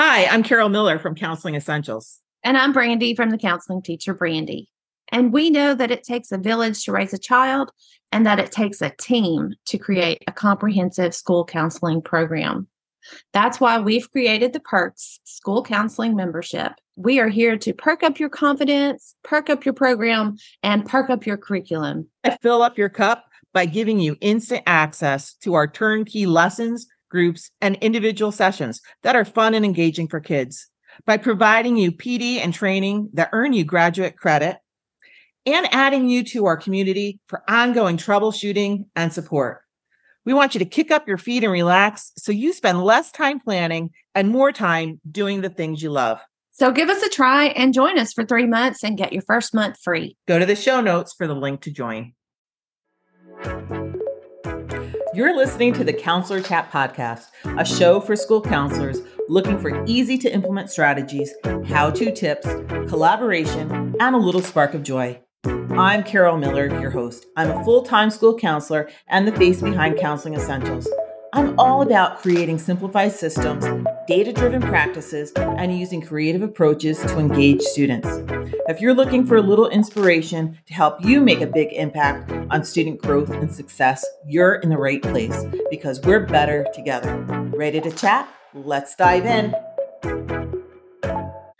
Hi, I'm Carol Miller from Counseling Essentials. And I'm Brandy from the Counseling Teacher Brandy. And we know that it takes a village to raise a child and that it takes a team to create a comprehensive school counseling program. That's why we've created the Perks School Counseling Membership. We are here to perk up your confidence, perk up your program, and perk up your curriculum. I fill up your cup by giving you instant access to our turnkey lessons, groups, and individual sessions that are fun and engaging for kids. By providing you PD and training that earn you graduate credit, and adding you to our community for ongoing troubleshooting and support. We want you to kick up your feet and relax so you spend less time planning and more time doing the things you love. So give us a try and join us for three months and get your first month free. Go to the show notes for the link to join. You're listening to the Counselor Chat Podcast, a show for school counselors looking for easy to implement strategies, how to tips, collaboration, and a little spark of joy. I'm Carol Miller, your host. I'm a full time school counselor and the face behind Counseling Essentials. I'm all about creating simplified systems, data driven practices, and using creative approaches to engage students. If you're looking for a little inspiration to help you make a big impact on student growth and success, you're in the right place because we're better together. Ready to chat? Let's dive in.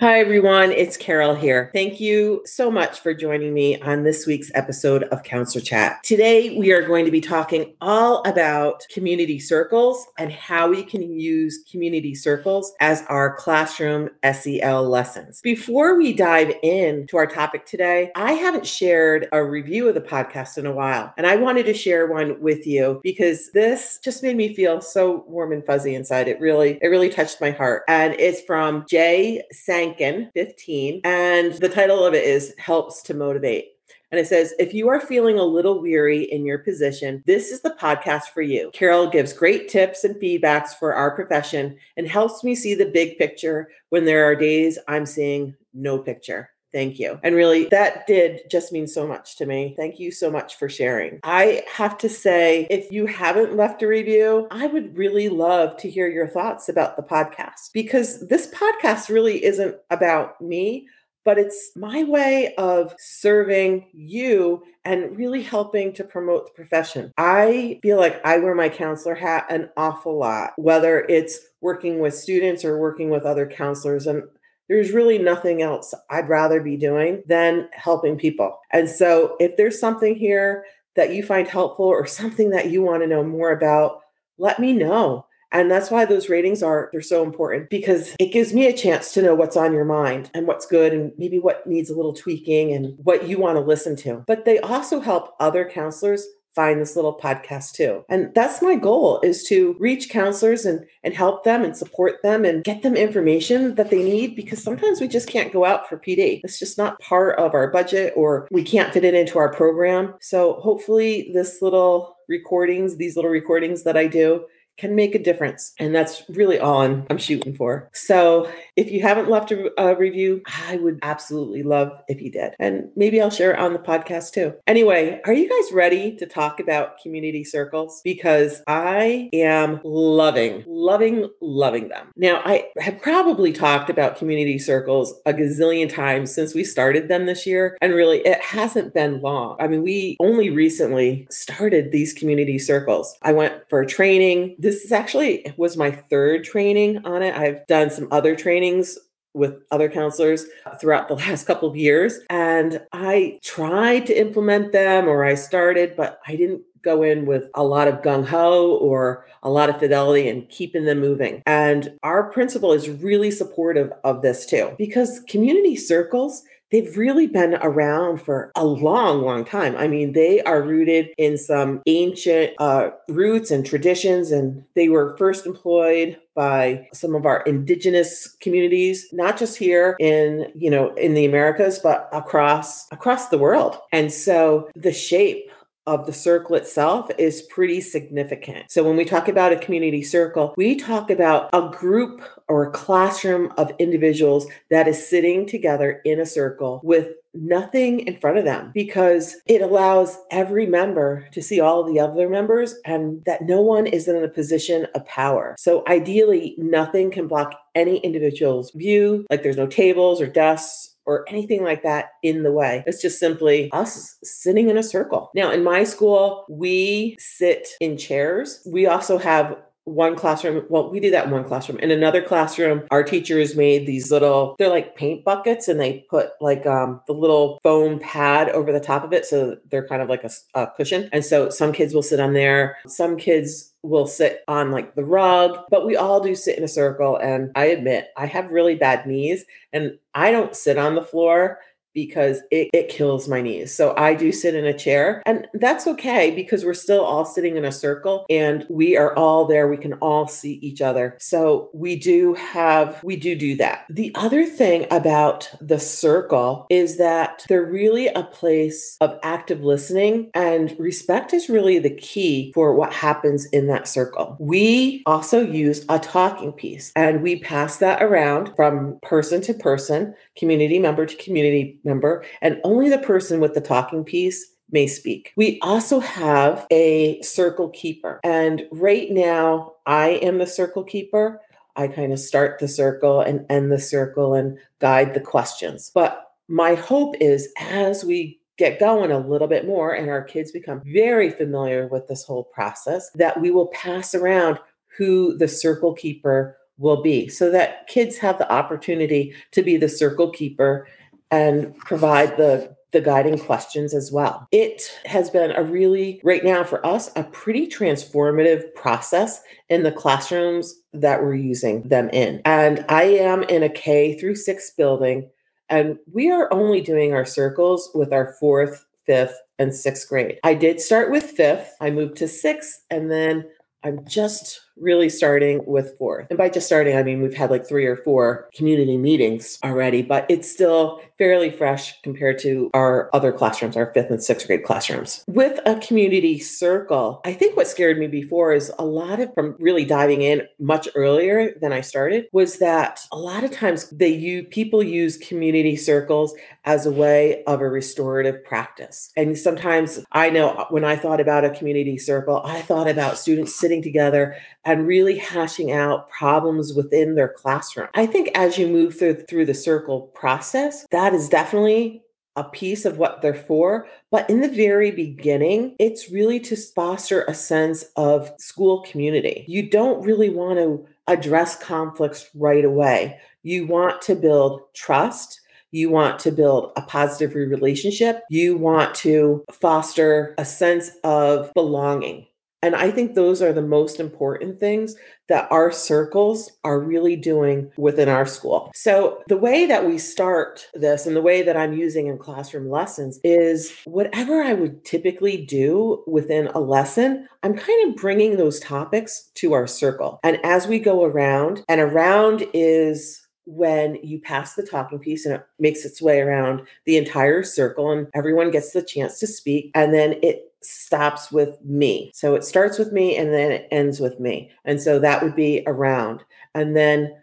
Hi, everyone. It's Carol here. Thank you so much for joining me on this week's episode of Counselor Chat. Today, we are going to be talking all about community circles and how we can use community circles as our classroom SEL lessons. Before we dive in to our topic today, I haven't shared a review of the podcast in a while, and I wanted to share one with you because this just made me feel so warm and fuzzy inside. It really, it really touched my heart. And it's from Jay Sang 15, and the title of it is Helps to Motivate. And it says, if you are feeling a little weary in your position, this is the podcast for you. Carol gives great tips and feedbacks for our profession and helps me see the big picture when there are days I'm seeing no picture. Thank you. And really, that did just mean so much to me. Thank you so much for sharing. I have to say, if you haven't left a review, I would really love to hear your thoughts about the podcast because this podcast really isn't about me but it's my way of serving you and really helping to promote the profession. I feel like I wear my counselor hat an awful lot, whether it's working with students or working with other counselors. And there's really nothing else I'd rather be doing than helping people. And so if there's something here that you find helpful or something that you want to know more about, let me know. And that's why those ratings are they're so important because it gives me a chance to know what's on your mind and what's good and maybe what needs a little tweaking and what you want to listen to. But they also help other counselors find this little podcast too. And that's my goal is to reach counselors and and help them and support them and get them information that they need because sometimes we just can't go out for PD. It's just not part of our budget or we can't fit it into our program. So hopefully this little recordings, these little recordings that I do can make a difference. And that's really all I'm, I'm shooting for. So if you haven't left a, a, review, I would absolutely love if you did. And maybe I'll share it on the podcast too. Anyway, are you guys ready to talk about community circles? Because I am loving, loving, loving them. Now, I have probably talked about community circles a gazillion times since we started them this year. And really, it hasn't been long. I mean, we only recently started these community circles. I went for training this is actually was my third training on it. I've done some other trainings with other counselors throughout the last couple of years and I tried to implement them or I started but I didn't go in with a lot of gung ho or a lot of fidelity and keeping them moving. And our principal is really supportive of this too because community circles they've really been around for a long, long time. I mean, they are rooted in some ancient uh, roots and traditions, and they were first employed by some of our indigenous communities not just here in you know in the americas but across across the world and so the shape of the circle itself is pretty significant. So when we talk about a community circle, we talk about a group or a classroom of individuals that is sitting together in a circle with nothing in front of them because it allows every member to see all the other members and that no one is in a position of power. So ideally, nothing can block any individual's view, like there's no tables or desks or anything like that in the way. It's just simply us sitting in a circle. Now, in my school, we sit in chairs. We also have one classroom well we do that in one classroom. In another classroom our teachers made these little they're like paint buckets and they put like um the little foam pad over the top of it so they're kind of like a, a cushion. And so some kids will sit on there. Some kids will sit on like the rug but we all do sit in a circle. And i admit i have really bad knees and i don't sit on the floor because it, it kills my knees. So I do sit in a chair, and that's okay because we're still all sitting in a circle and we are all there. We can all see each other. So we do have, we do do that. The other thing about the circle is that they're really a place of active listening, and respect is really the key for what happens in that circle. We also use a talking piece and we pass that around from person to person, community member to community member, and only the person with the talking piece may speak. We also have a circle keeper. And right now, I am the circle keeper. I kind of start the circle and end the circle and guide the questions. But my hope is as we get going a little bit more and our kids become very familiar with this whole process, that we will pass around who the circle keeper will be so that kids have the opportunity to be the circle keeper and provide the the guiding questions as well. It has been a really, right now for us, a pretty transformative process in the classrooms that we're using them in. And I am in a K through six building, and we are only doing our circles with our fourth, fifth, and sixth grade. I did start with fifth, I moved to sixth, and then I'm just really starting with fourth. And by just starting, I mean we've had like three or four community meetings already, but it's still fairly fresh compared to our other classrooms, our fifth and sixth grade classrooms. With a community circle, I think what scared me before is a lot of from really diving in much earlier than I started was that a lot of times they use people use community circles as a way of a restorative practice. And sometimes I know when I thought about a community circle, I thought about students sitting together and really hashing out problems within their classroom. I think as you move through through the circle process, that is definitely a piece of what they're for. But in the very beginning, it's really to foster a sense of school community. You don't really want to address conflicts right away. You want to build trust. You want to build a positive relationship. You want to foster a sense of belonging. And I think those are the most important things that our circles are really doing within our school. So, the way that we start this and the way that I'm using in classroom lessons is whatever I would typically do within a lesson, I'm kind of bringing those topics to our circle. And as we go around, and around is when you pass the talking piece and it makes its way around the entire circle and everyone gets the chance to speak and then it stops with me. So it starts with me and then it ends with me. And so that would be a round. And then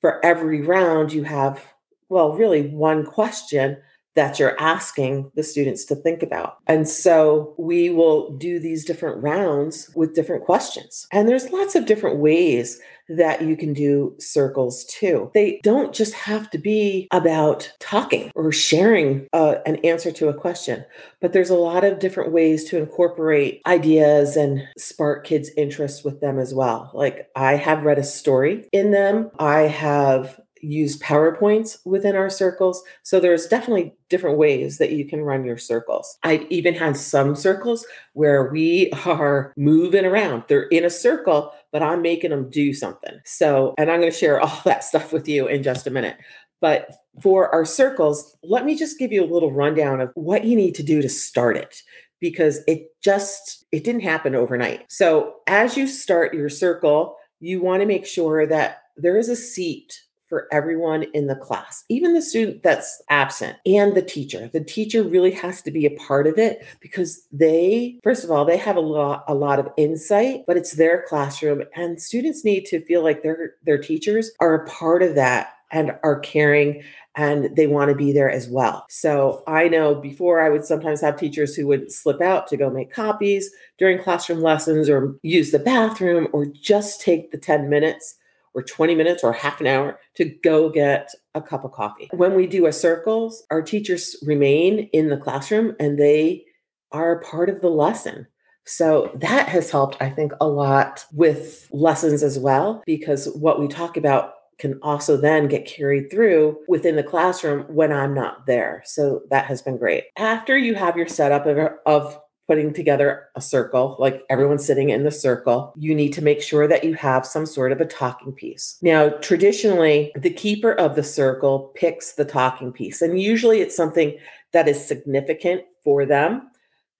for every round, you have, well, really one question that you're asking the students to think about. And so we will do these different rounds with different questions. And there's lots of different ways that you can do circles too. They don't just have to be about talking or sharing uh, an answer to a question, but there's a lot of different ways to incorporate ideas and spark kids' interest with them as well. Like I have read a story in them, I have use PowerPoints within our circles. So there's definitely different ways that you can run your circles. I've even had some circles where we are moving around. They're in a circle, but I'm making them do something. So, and I'm going to share all that stuff with you in just a minute. But for our circles, let me just give you a little rundown of what you need to do to start it because it just it didn't happen overnight. So, as you start your circle, you want to make sure that there is a seat for everyone in the class, even the student that's absent and the teacher. The teacher really has to be a part of it because they, first of all, they have a lot, a lot of insight, but it's their classroom and students need to feel like their, their teachers are a part of that and are caring and they want to be there as well. So I know before I would sometimes have teachers who would slip out to go make copies during classroom lessons or use the bathroom or just take the 10 minutes or 20 minutes or half an hour to go get a cup of coffee. When we do a circles, our teachers remain in the classroom and they are part of the lesson. So that has helped, I think, a lot with lessons as well, because what we talk about can also then get carried through within the classroom when I'm not there. So that has been great. After you have your setup of, of putting together a circle, like everyone's sitting in the circle, you need to make sure that you have some sort of a talking piece. Now, traditionally, the keeper of the circle picks the talking piece, and usually it's something that is significant for them.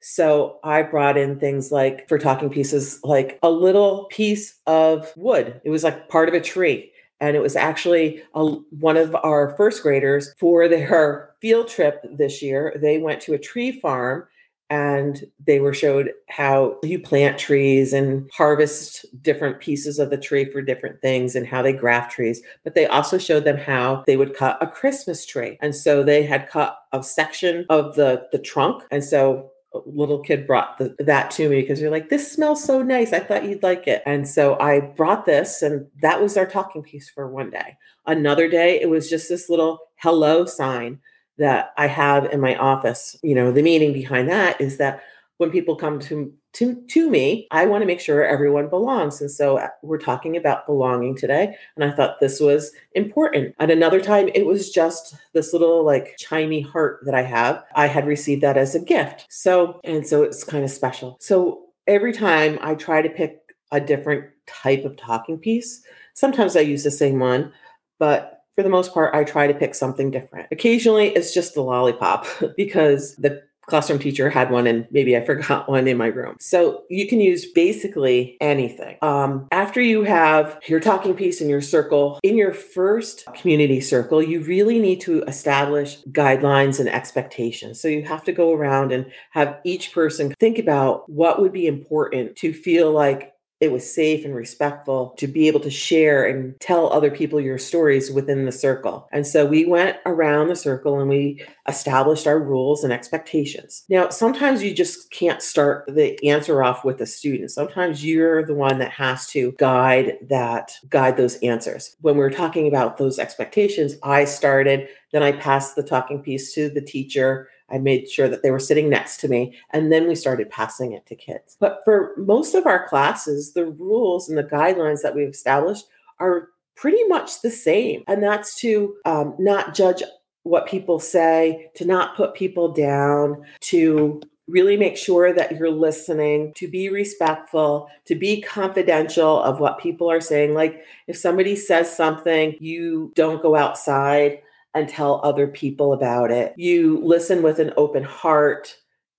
So I brought in things like for talking pieces, like a little piece of wood. It was like part of a tree. And it was actually a, one of our first graders for their field trip this year. They went to a tree farm and they were showed how you plant trees and harvest different pieces of the tree for different things and how they graft trees but they also showed them how they would cut a christmas tree and so they had cut a section of the the trunk and so little kid brought the, that to me because you're like, this smells so nice. I thought you'd like it. And so I brought this, and that was our talking piece for one day. Another day, it was just this little hello sign that I have in my office. You know, the meaning behind that is that when people come to to, to me, I want to make sure everyone belongs. And so uh, we're talking about belonging today. And I thought this was important. At another time, it was just this little like chimey heart that I have. I had received that as a gift. So, and so it's kind of special. So every time I try to pick a different type of talking piece, sometimes I use the same one, but for the most part, I try to pick something different. Occasionally, it's just the lollipop because the classroom teacher had one and maybe I forgot one in my room. So you can use basically anything. Um, after you have your talking piece in your circle, in your first community circle, you really need to establish guidelines and expectations. So you have to go around and have each person think about what would be important to feel like it was safe and respectful to be able to share and tell other people your stories within the circle. And so we went around the circle and we established our rules and expectations. Now, sometimes you just can't start the answer off with the student. Sometimes you're the one that has to guide that, guide those answers. When we we're talking about those expectations, I started, then I passed the talking piece to the teacher I made sure that they were sitting next to me. And then we started passing it to kids. But for most of our classes, the rules and the guidelines that we've established are pretty much the same. And that's to um, not judge what people say, to not put people down, to really make sure that you're listening, to be respectful, to be confidential of what people are saying. Like if somebody says something, you don't go outside and tell other people about it. You listen with an open heart.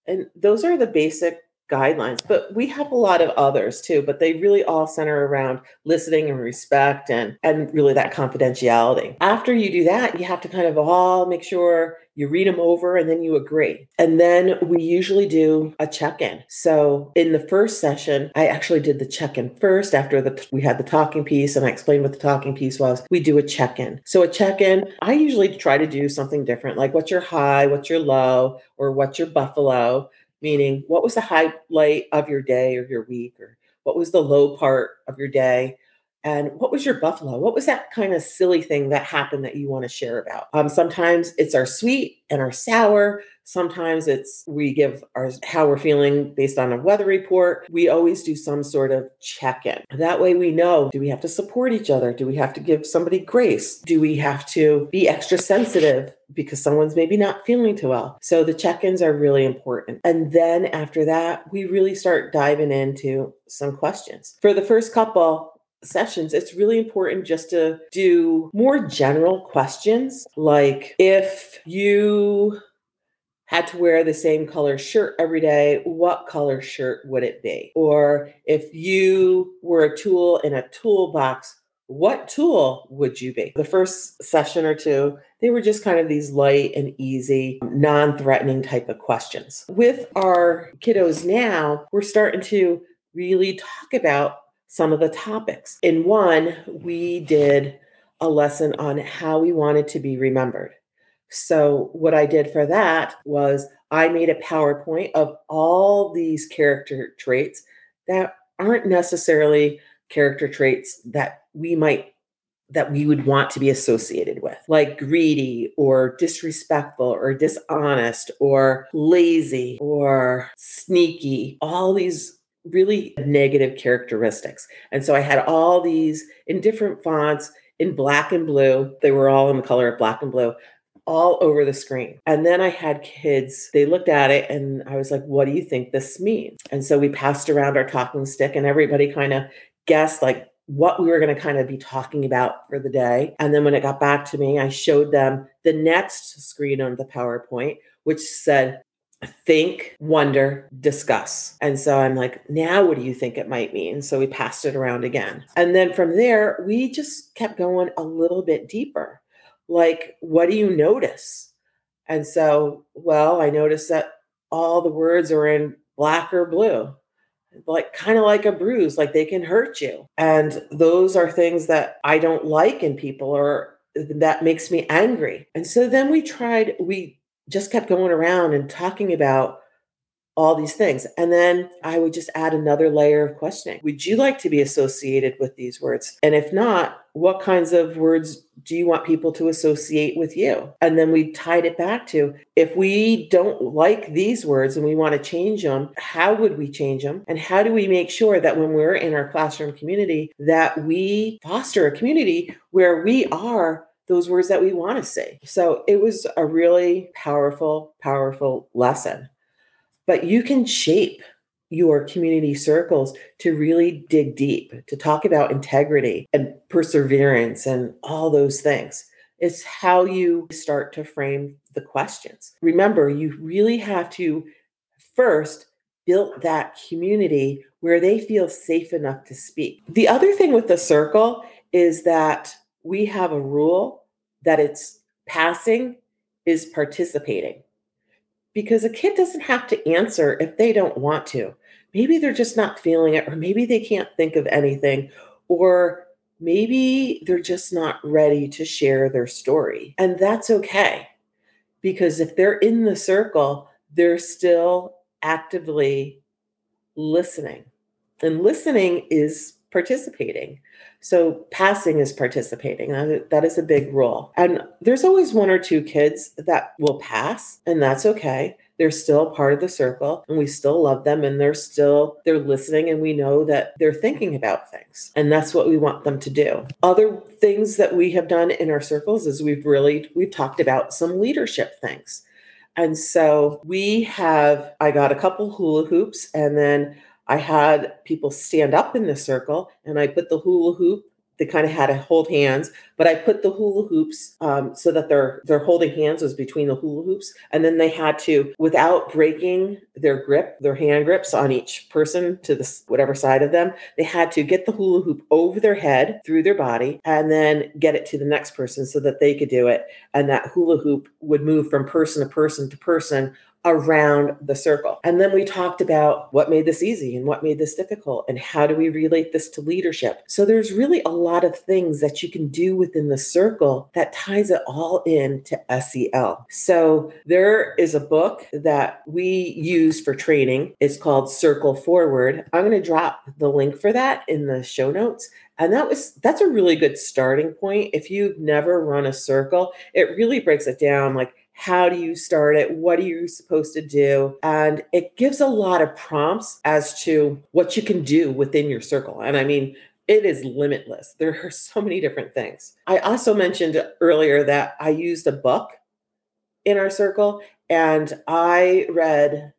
And those are the basic guidelines, but we have a lot of others too, but they really all center around listening and respect and and really that confidentiality. After you do that, you have to kind of all make sure you read them over and then you agree. And then we usually do a check-in. So in the first session, I actually did the check-in first after the we had the talking piece and I explained what the talking piece was. We do a check-in. So a check-in, I usually try to do something different like what's your high, what's your low, or what's your buffalo meaning what was the highlight of your day or your week or what was the low part of your day and what was your buffalo? What was that kind of silly thing that happened that you want to share about? Um, sometimes it's our sweet and our sour. Sometimes it's we give our how we're feeling based on a weather report. We always do some sort of check-in. That way we know do we have to support each other? Do we have to give somebody grace? Do we have to be extra sensitive because someone's maybe not feeling too well? So the check-ins are really important. And then after that we really start diving into some questions. For the first couple sessions, it's really important just to do more general questions like if you had to wear the same color shirt every day, what color shirt would it be? Or if you were a tool in a toolbox, what tool would you be? The first session or two, they were just kind of these light and easy, non threatening type of questions. With our kiddos now, we're starting to really talk about some of the topics. In one, we mm-hmm. did a lesson on how we wanted to be remembered. So, what I did for that was I made a PowerPoint of all these character traits that aren't necessarily character traits that we might that we would want to be associated with, like greedy or disrespectful or dishonest or lazy or sneaky, all these really negative characteristics. And so I had all these in different fonts in black and blue. They were all in the color of black and blue all over the screen. And then I had kids, they looked at it and I was like, what do you think this means? And so we passed around our talking stick and everybody kind of guessed like what we were going to kind of be talking about for the day. And then when it got back to me, I showed them the next screen on the PowerPoint, which said, think, wonder, discuss. And so I'm like, now what do you think it might mean? So we passed it around again. And then from there, we just kept going a little bit deeper. Like, what do you notice? And so, well, I noticed that all the words are in black or blue like kind of like a bruise, like they can hurt you. And those are things that I don't like in people or that makes me angry. And so then we tried, we just kept going around and talking about all these things. And then I would just add another layer of questioning. Would you like to be associated with these words? And if not, what kinds of words do you want people to associate with you? And then we tied it back to if we don't like these words and we want to change them, how would we change them? And how do we make sure that when we're in our classroom community that we foster a community where we are those words that we want to say. So it was a really powerful, powerful lesson but you can shape your community circles to really dig deep, to talk about integrity and perseverance and all those things. It's how you start to frame the questions. Remember, you really have to first build that community where they feel safe enough to speak. The other thing with the circle is that we have a rule that it's passing is participating because a kid doesn't have to answer if they don't want to. Maybe they're just not feeling it, or maybe they can't think of anything, or maybe they're just not ready to share their story. And that's okay. Because if they're in the circle, they're still actively listening. And listening is participating. So passing is participating. That is a big rule. And there's always one or two kids that will pass, and that's okay. They're still part of the circle and we still love them and they're still they're listening and we know that they're thinking about things. And that's what we want them to do. Other things that we have done in our circles is we've really we've talked about some leadership things. And so we have I got a couple hula hoops and then I had people stand up in the circle and I put the hula hoop. They kind of had to hold hands, but I put the hula hoops um, so that their their holding hands was between the hula hoops, and then they had to, without breaking their grip, their hand grips on each person to the whatever side of them, they had to get the hula hoop over their head through their body, and then get it to the next person so that they could do it, and that hula hoop would move from person to person to person around the circle. And then we talked about what made this easy and what made this difficult and how do we relate this to leadership. So there's really a lot of things that you can do within the circle that ties it all in to SEL. So there is a book that we use for training. It's called Circle Forward. I'm going to drop the link for that in the show notes and that was that's a really good starting point if you've never run a circle it really breaks it down like how do you start it? What are you supposed to do? And it gives a lot of prompts as to what you can do within your circle. And I mean, it is limitless. There are so many different things. I also mentioned earlier that I used a book in our circle and I read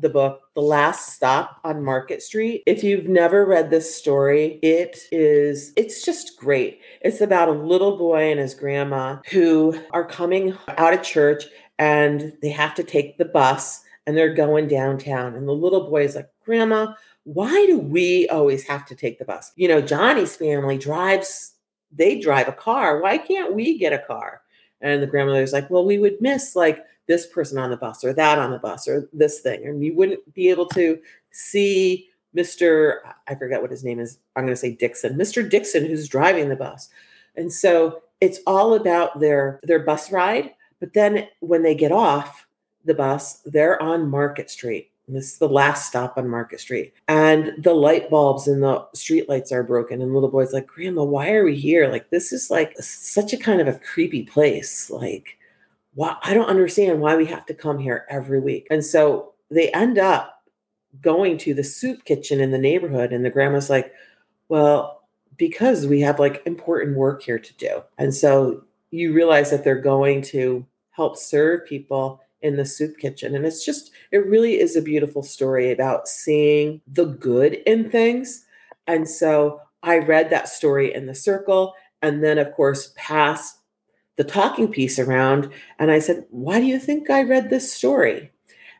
the book The Last Stop on Market Street. If you've never read this story, it is it's just great. It's about a little boy and his grandma who are coming out of church and they have to take the bus and they're going downtown and the little boy is like, "Grandma, why do we always have to take the bus? You know, Johnny's family drives they drive a car. Why can't we get a car? And the grandmother's like, well, we would miss like this person on the bus or that on the bus or this thing. And you wouldn't be able to see Mr. I forget what his name is. I'm going to say Dixon, Mr. Dixon, who's driving the bus. And so it's all about their their bus ride. But then when they get off the bus, they're on Market Street. And this is the last stop on Market Street. And the light bulbs and the street lights are broken. And little boy's like, Grandma, why are we here? Like, this is like such a kind of a creepy place. Like, I don't understand why we have to come here every week. And so they end up going to the soup kitchen in the neighborhood. And the grandma's like, Well, because we have like important work here to do. And so you realize that they're going to help serve people in the soup kitchen. And it's just, it really is a beautiful story about seeing the good in things. And so I read that story in the circle and then, of course, passed the talking piece around. And I said, Why do you think I read this story?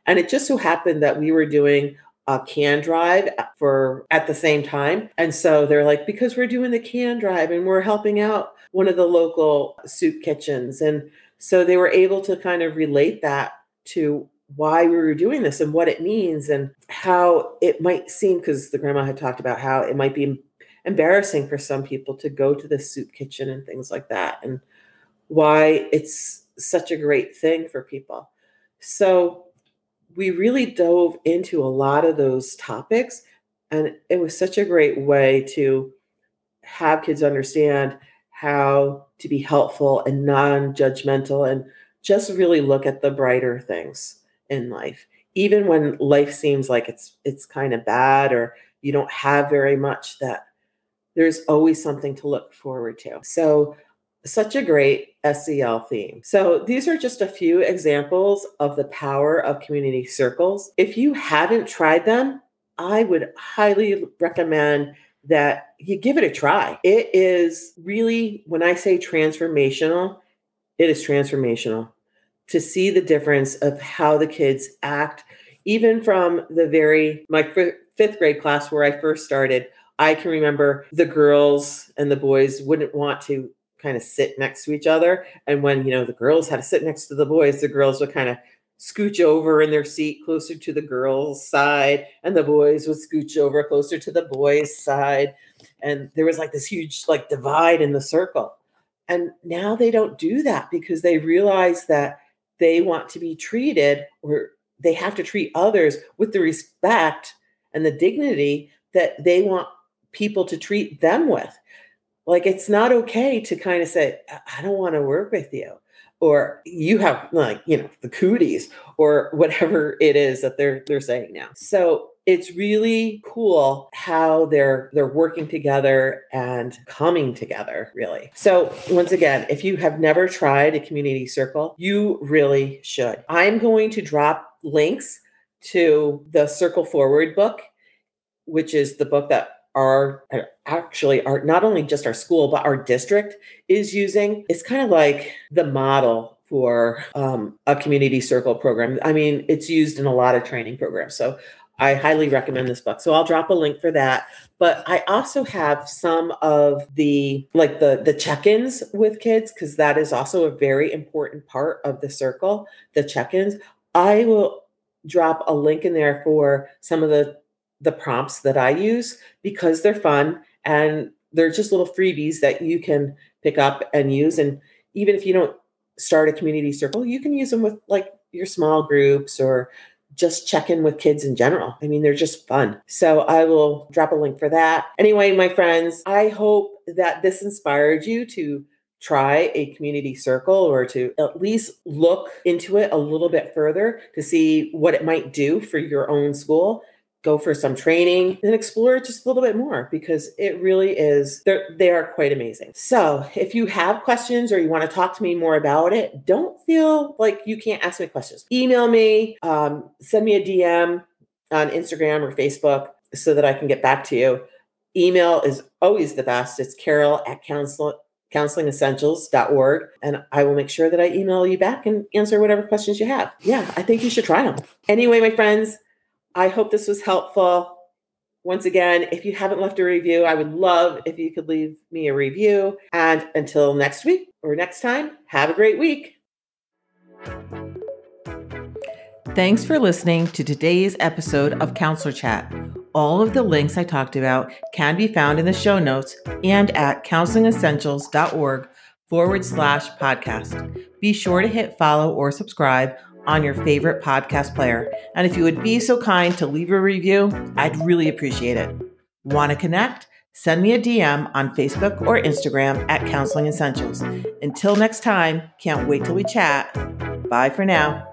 And it just so happened that we were doing a can drive for at the same time. And so they're like, because we're doing the can drive and we're helping out one of the local soup kitchens. And so they were able to kind of relate that to why we were doing this and what it means and how it might seem because the grandma had talked about how it might be embarrassing for some people to go to the soup kitchen and things like that and why it's such a great thing for people. So we really dove into a lot of those topics and it was such a great way to have kids understand how to be helpful and non-judgmental and just really look at the brighter things in life even when life seems like it's it's kind of bad or you don't have very much that there's always something to look forward to so such a great SEL theme. So, these are just a few examples of the power of community circles. If you haven't tried them, I would highly recommend that you give it a try. It is really, when I say transformational, it is transformational to see the difference of how the kids act, even from the very, my fifth grade class where I first started. I can remember the girls and the boys wouldn't want to kind of sit next to each other. And when, you know, the girls had to sit next to the boys, the girls would kind of scooch over in their seat closer to the girls' side, and the boys would scooch over closer to the boys' side. And there was like this huge like divide in the circle. And now they don't do that because they realize that they want to be treated or they have to treat others with the respect and the dignity that they want people to treat them with. Like it's not okay to kind of say, I don't want to work with you. Or you have like, you know, the cooties or whatever it is that they're they're saying now. So it's really cool how they're they're working together and coming together really so once again if you have never tried a community circle you really should i'm going to drop links to the circle forward book which is the book that our actually our not only just our school but our district is using it's kind of like the model for um, a community circle program i mean it's used in a lot of training programs so I highly recommend this book. So I'll drop a link for that. But I also have some of the like the the check-ins with kids because that is also a very important part of the circle, the check-ins. I will drop a link in there for some of the the prompts that I use because they're fun and they're just little freebies that you can pick up and use and even if you don't start a community circle, you can use them with like your small groups or just check in with kids in general. I mean, they're just fun. So I will drop a link for that. Anyway, my friends, I hope that this inspired you to try a community circle or to at least look into it a little bit further to see what it might do for your own school go for some training and explore just a little bit more because it really is they are quite amazing so if you have questions or you want to talk to me more about it don't feel like you can't ask me questions email me um, send me a dm on instagram or facebook so that i can get back to you email is always the best it's carol at counsel counselingessentials.org and I will make sure that I email you back and answer whatever questions you have. Yeah, I think you should try them. Anyway, my friends, I hope this was helpful. Once again, if you haven't left a review, I would love if you could leave me a review. And until next week or next time, have a great week. Thanks for listening to today's episode of Counselor Chat. All of the links I talked about can be found in the show notes and at counselingessentials.org forward slash podcast. Be sure to hit follow or subscribe on your favorite podcast player. And if you would be so kind to leave a review, I'd really appreciate it. Want to connect? Send me a DM on Facebook or Instagram at Counseling Essentials. Until next time, can't wait till we chat. Bye for now.